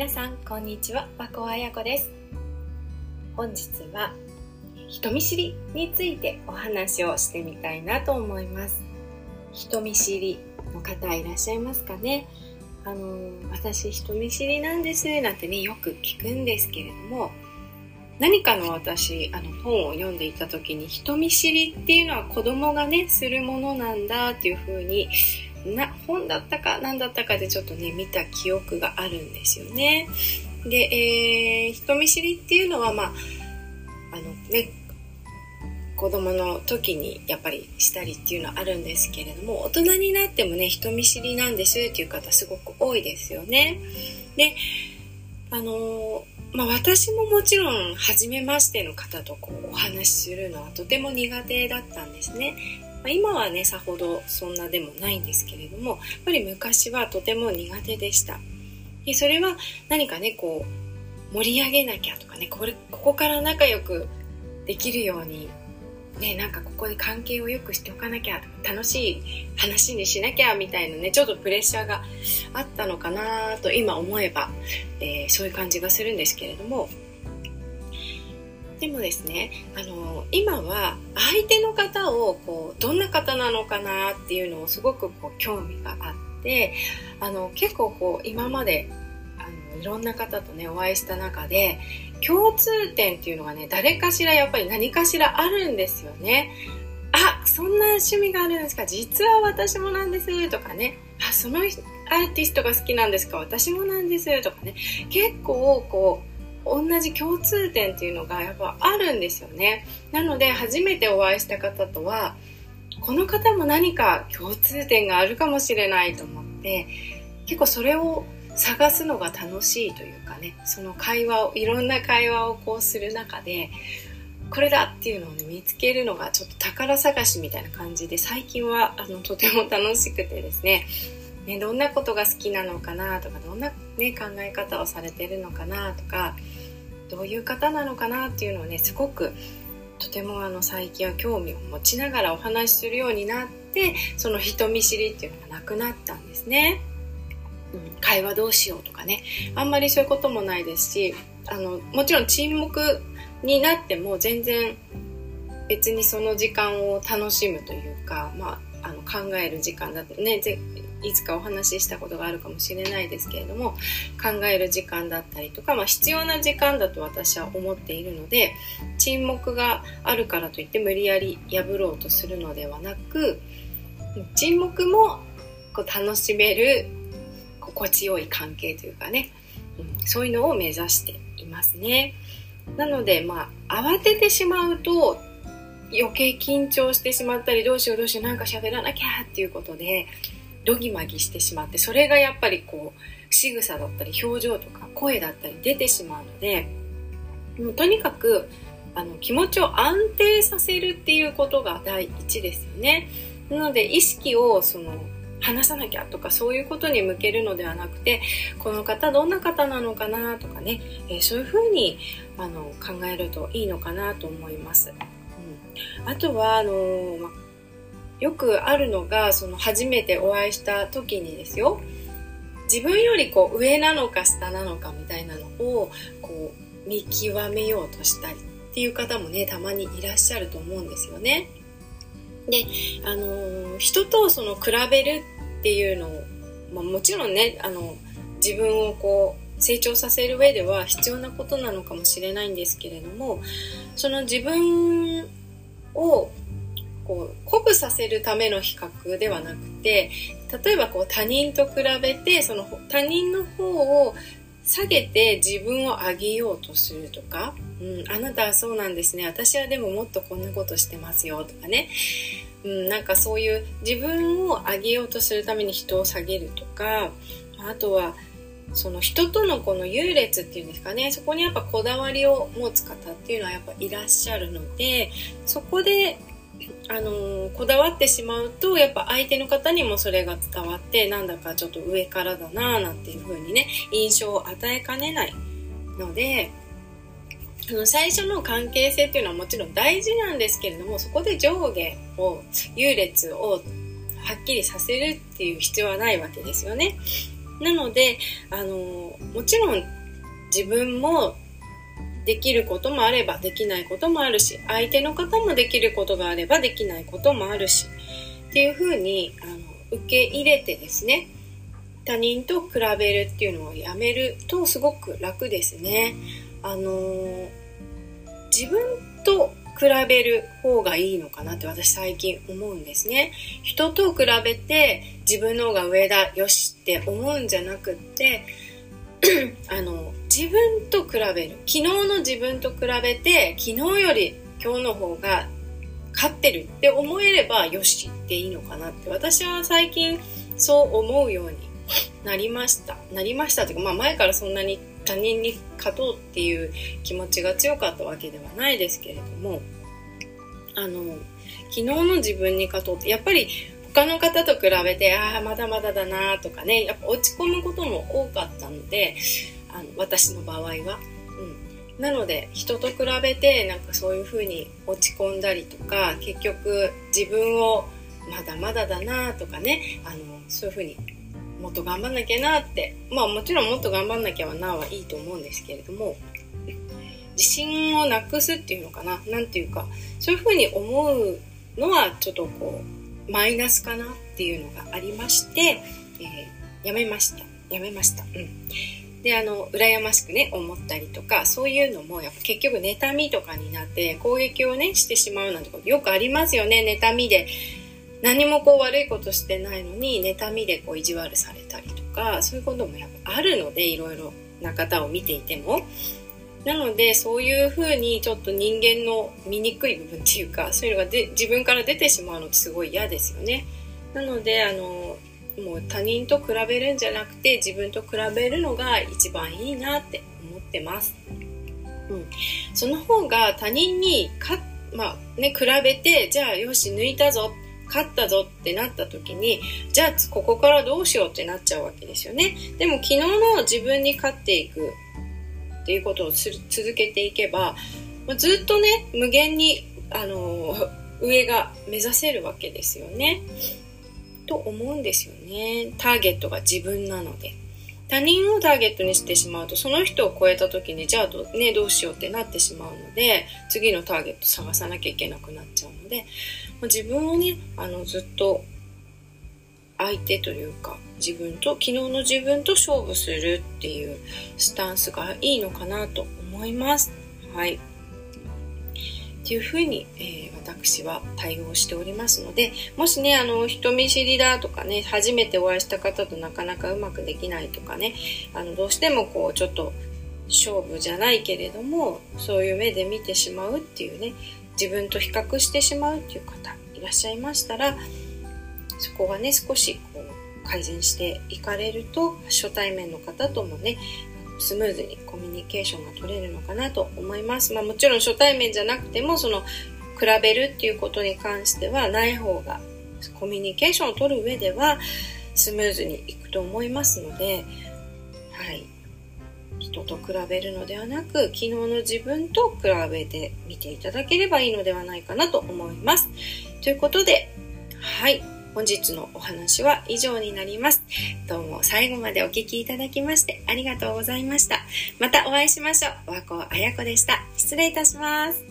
皆さんこんにちは。和子彩子です。本日は人見知りについてお話をしてみたいなと思います。人見知りの方いらっしゃいますかね？あの私人見知りなんですなんてねよく聞くんですけれども何かの私あの本を読んでいた時に人見知りっていうのは子供がねするものなんだっていうふうにな本だったか何だったかでちょっとね見た記憶があるんですよね。で、えー、人見知りっていうのはまああのね子供の時にやっぱりしたりっていうのはあるんですけれども大人になってもね人見知りなんですっていう方すごく多いですよね。であのまあ、私ももちろん初めましての方とこうお話しするのはとても苦手だったんですね。ま、今はねさほどそんなでもないんですけれどもやっぱり昔はとても苦手でした。でそれは何かねこう盛り上げなきゃとかねこれここから仲良くできるようにね、なんかここで関係を良くしておかなきゃ楽しい話にしなきゃみたいなねちょっとプレッシャーがあったのかなと今思えば、えー、そういう感じがするんですけれどもでもですねあの今は相手の方をこうどんな方なのかなっていうのをすごくこう興味があってあの結構こう今まであのいろんな方とねお会いした中で共通点っていうのがね誰かしらやっぱり何かしらあるんですよね。あそんな趣味があるんですか。実は私もなんですとかね。あそのアーティストが好きなんですか。私もなんですとかね。結構こう同じ共通点っていうのがやっぱあるんですよね。なので初めてお会いした方とはこの方も何か共通点があるかもしれないと思って結構それを探すのが楽しいというかねその会話をいろんな会話をこうする中でこれだっていうのを、ね、見つけるのがちょっと宝探しみたいな感じで最近はあのとても楽しくてですねね、どんなことが好きなのかなとかどんな、ね、考え方をされてるのかなとかどういう方なのかなっていうのをねすごくとてもあの最近は興味を持ちながらお話しするようになってその人見知りっていうのがなくなったんですね。うん、会話どうしようとかねあんまりそういうこともないですしあのもちろん沈黙になっても全然別にその時間を楽しむというか、まあ、あの考える時間だったねいつかお話ししたことがあるかもしれないですけれども考える時間だったりとか、まあ、必要な時間だと私は思っているので沈黙があるからといって無理やり破ろうとするのではなく沈黙もこう楽しめる心地よい関係というかね、うん、そういうのを目指していますね。なのでまあ慌ててしまうと余計緊張してしまったりどうしようどうしようなんか喋らなきゃっていうことでどぎまぎしてしまってそれがやっぱりこう仕草だったり表情とか声だったり出てしまうのでもうとにかくあの気持ちを安定させるっていうことが第一ですよね。なので意識をその話さなきゃとかそういうことに向けるのではなくてこの方どんな方なのかなとかね、えー、そういうふうにあの考えるといいのかなと思います。うん、あとはあのー、まよくあるのがその初めてお会いした時にですよ自分よりこう上なのか下なのかみたいなのをこう見極めようとしたりっていう方もねたまにいらっしゃると思うんですよね。で、あのー、人とその比べるっていうのを、まあ、もちろんね、あの自分をこう成長させる上では必要なことなのかもしれないんですけれどもその自分をこう鼓舞させるための比較ではなくて例えばこう他人と比べてその他人の方を下げて自分を上げようとするとか、うん、あなたはそうなんですね。私はでももっとこんなことしてますよとかね、うん、なんかそういう自分を上げようとするために人を下げるとかあとはその人とのこの優劣っていうんですかね。そこにやっぱこだわりを持つ方っていうのはやっぱいらっしゃるのでそこであのこだわってしまうとやっぱ相手の方にもそれが伝わってなんだかちょっと上からだなぁなんていう風にね印象を与えかねないのであの最初の関係性っていうのはもちろん大事なんですけれどもそこで上下を優劣をはっきりさせるっていう必要はないわけですよね。なので、あの、もちろん自分もできることもあればできないこともあるし、相手の方もできることがあればできないこともあるし、っていうふうにあの受け入れてですね、他人と比べるっていうのをやめるとすごく楽ですね。あの自分と比べる方がいいのかなって私最近思うんですね。人と比べて自分の方が上だ、よしって思うんじゃなくってあの自分と比べる。昨日の自分と比べて昨日より今日の方が勝ってるって思えればよしっていいのかなって。私は最近そう思うようになりました。なりましたというか、まあ、前からそんなに他人に勝とうっていう気持ちが強かったわけではないですけれどもあの昨日の自分に勝とうってやっぱり他の方と比べてああまだまだだなとかねやっぱ落ち込むことも多かったのであの私の場合は。うん、なので人と比べてなんかそういうふうに落ち込んだりとか結局自分をまだまだだなとかねあのそういうふうにもっと頑張んなきゃなってまあもちろんもっと頑張んなきゃなはいいと思うんですけれども自信をなくすっていうのかな何ていうかそういうふうに思うのはちょっとこうマイナスかなっていうのがありまして、えー、やめました。やめました。うん。で、あの、羨ましくね、思ったりとか、そういうのも、やっぱ結局妬みとかになって攻撃をね、してしまうなんてことよくありますよね、妬みで。何もこう悪いことしてないのに、妬みでこう意地悪されたりとか、そういうこともやっぱあるので、いろいろな方を見ていても。なのでそういうふうにちょっと人間の醜い部分っていうかそういうのがで自分から出てしまうのってすごい嫌ですよね。なのであのもう他人と比べるんじゃなくて自分と比べるのが一番いいなって思ってます。うん、その方が他人にか、まあね、比べてじゃあよし抜いたぞ勝ったぞってなった時にじゃあここからどうしようってなっちゃうわけですよね。でも昨日の自分に勝っていくっていうことをする続けていけば、まあ、ずっとね無限にあの 上が目指せるわけですよね。と思うんですよね。ターゲットが自分なので。他人をターゲットにしてしまうとその人を超えた時にじゃあど,、ね、どうしようってなってしまうので次のターゲット探さなきゃいけなくなっちゃうので自分をねあのずっと相手というか自分と昨日の自分と勝負するっていうスタンスがいいのかなと思います。はい。っていうふうに、えー、私は対応しておりますので、もしね、あの、人見知りだとかね、初めてお会いした方となかなかうまくできないとかね、あの、どうしてもこう、ちょっと勝負じゃないけれども、そういう目で見てしまうっていうね、自分と比較してしまうっていう方いらっしゃいましたら、そこがね、少しこう改善していかれると、初対面の方ともね、スムーズにコミュニケーションが取れるのかなと思います。まあもちろん初対面じゃなくても、その、比べるっていうことに関してはない方が、コミュニケーションを取る上では、スムーズにいくと思いますので、はい。人と比べるのではなく、昨日の自分と比べてみていただければいいのではないかなと思います。ということで、はい。本日のお話は以上になります。どうも最後までお聴きいただきましてありがとうございました。またお会いしましょう。和光あや子でした。失礼いたします。